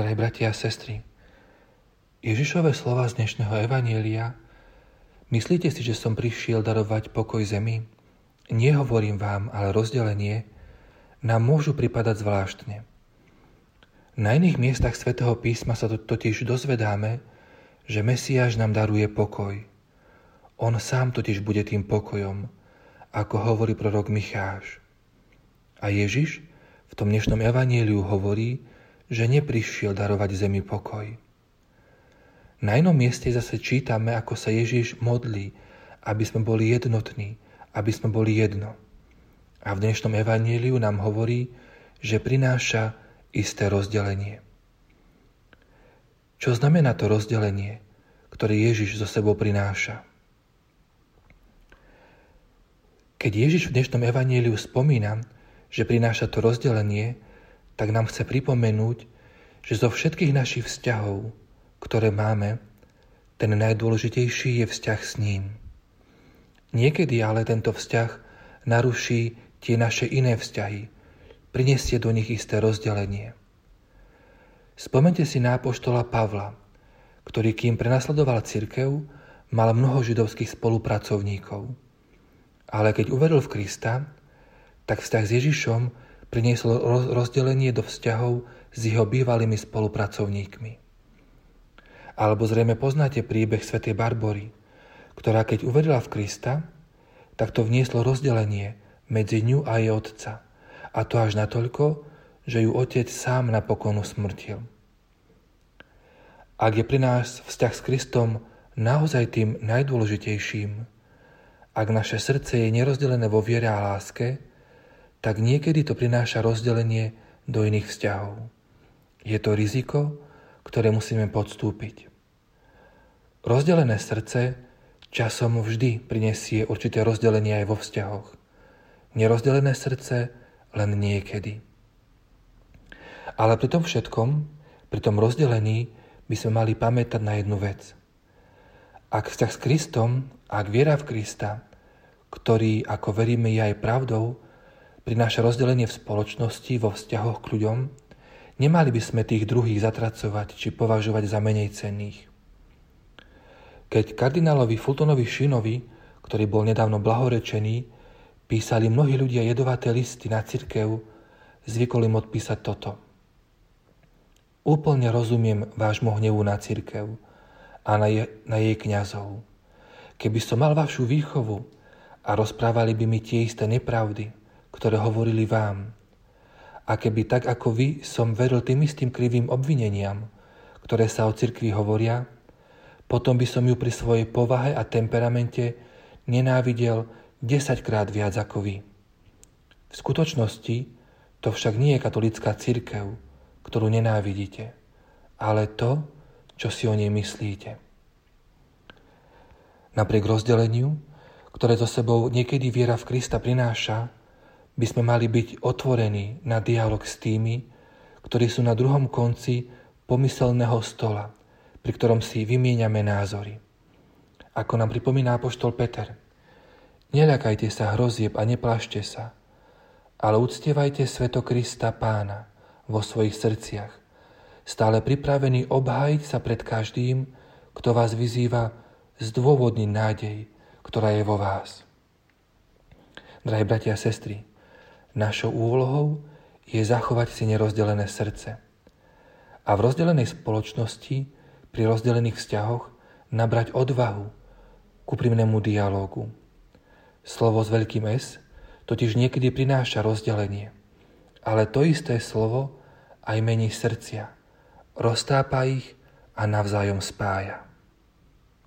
Drahí bratia a sestry, Ježišové slova z dnešného Evanielia Myslíte si, že som prišiel darovať pokoj zemi? Nehovorím vám, ale rozdelenie nám môžu pripadať zvláštne. Na iných miestach svätého písma sa to totiž dozvedáme, že Mesiáš nám daruje pokoj. On sám totiž bude tým pokojom, ako hovorí prorok Micháš. A Ježiš v tom dnešnom evanieliu hovorí, že neprišiel darovať zemi pokoj. Na inom mieste zase čítame, ako sa Ježiš modlí, aby sme boli jednotní, aby sme boli jedno. A v dnešnom evaníliu nám hovorí, že prináša isté rozdelenie. Čo znamená to rozdelenie, ktoré Ježiš zo sebou prináša? Keď Ježiš v dnešnom evaníliu spomína, že prináša to rozdelenie, tak nám chce pripomenúť, že zo všetkých našich vzťahov, ktoré máme, ten najdôležitejší je vzťah s ním. Niekedy ale tento vzťah naruší tie naše iné vzťahy, prinesie do nich isté rozdelenie. Spomente si na Pavla, ktorý kým prenasledoval cirkev, mal mnoho židovských spolupracovníkov. Ale keď uveril v Krista, tak vzťah s Ježišom priniesol rozdelenie do vzťahov s jeho bývalými spolupracovníkmi. Alebo zrejme poznáte príbeh svätej Barbory, ktorá keď uverila v Krista, tak to vnieslo rozdelenie medzi ňu a jej otca. A to až natoľko, že ju otec sám napokon usmrtil. Ak je pri nás vzťah s Kristom naozaj tým najdôležitejším, ak naše srdce je nerozdelené vo viere a láske, tak niekedy to prináša rozdelenie do iných vzťahov. Je to riziko, ktoré musíme podstúpiť. Rozdelené srdce časom vždy prinesie určité rozdelenie aj vo vzťahoch. Nerozdelené srdce len niekedy. Ale pri tom všetkom, pri tom rozdelení, by sme mali pamätať na jednu vec. Ak vzťah s Kristom, ak viera v Krista, ktorý, ako veríme, je aj pravdou, prináša rozdelenie v spoločnosti, vo vzťahoch k ľuďom, nemali by sme tých druhých zatracovať či považovať za menej cenných. Keď kardinálovi Fultonovi Šinovi, ktorý bol nedávno blahorečený, písali mnohí ľudia jedovaté listy na cirkev, zvykol im odpísať toto. Úplne rozumiem vášmu hnevu na cirkev a na, je, na jej kňazov. Keby som mal vašu výchovu a rozprávali by mi tie isté nepravdy, ktoré hovorili vám, a keby tak ako vy som veril tým istým krivým obvineniam, ktoré sa o cirkvi hovoria, potom by som ju pri svojej povahe a temperamente nenávidel desaťkrát viac ako vy. V skutočnosti to však nie je katolická církev, ktorú nenávidíte, ale to, čo si o nej myslíte. Napriek rozdeleniu, ktoré so sebou niekedy viera v Krista prináša, by sme mali byť otvorení na dialog s tými, ktorí sú na druhom konci pomyselného stola, pri ktorom si vymieňame názory. Ako nám pripomína apoštol Peter, neľakajte sa hrozieb a neplašte sa, ale uctievajte sveto Krista Pána vo svojich srdciach, stále pripravený obhájiť sa pred každým, kto vás vyzýva zdôvodniť nádej, ktorá je vo vás. Drahí bratia a sestry, našou úlohou je zachovať si nerozdelené srdce. A v rozdelenej spoločnosti pri rozdelených vzťahoch nabrať odvahu k úprimnému dialógu. Slovo s veľkým S totiž niekedy prináša rozdelenie, ale to isté slovo aj mení srdcia, roztápa ich a navzájom spája.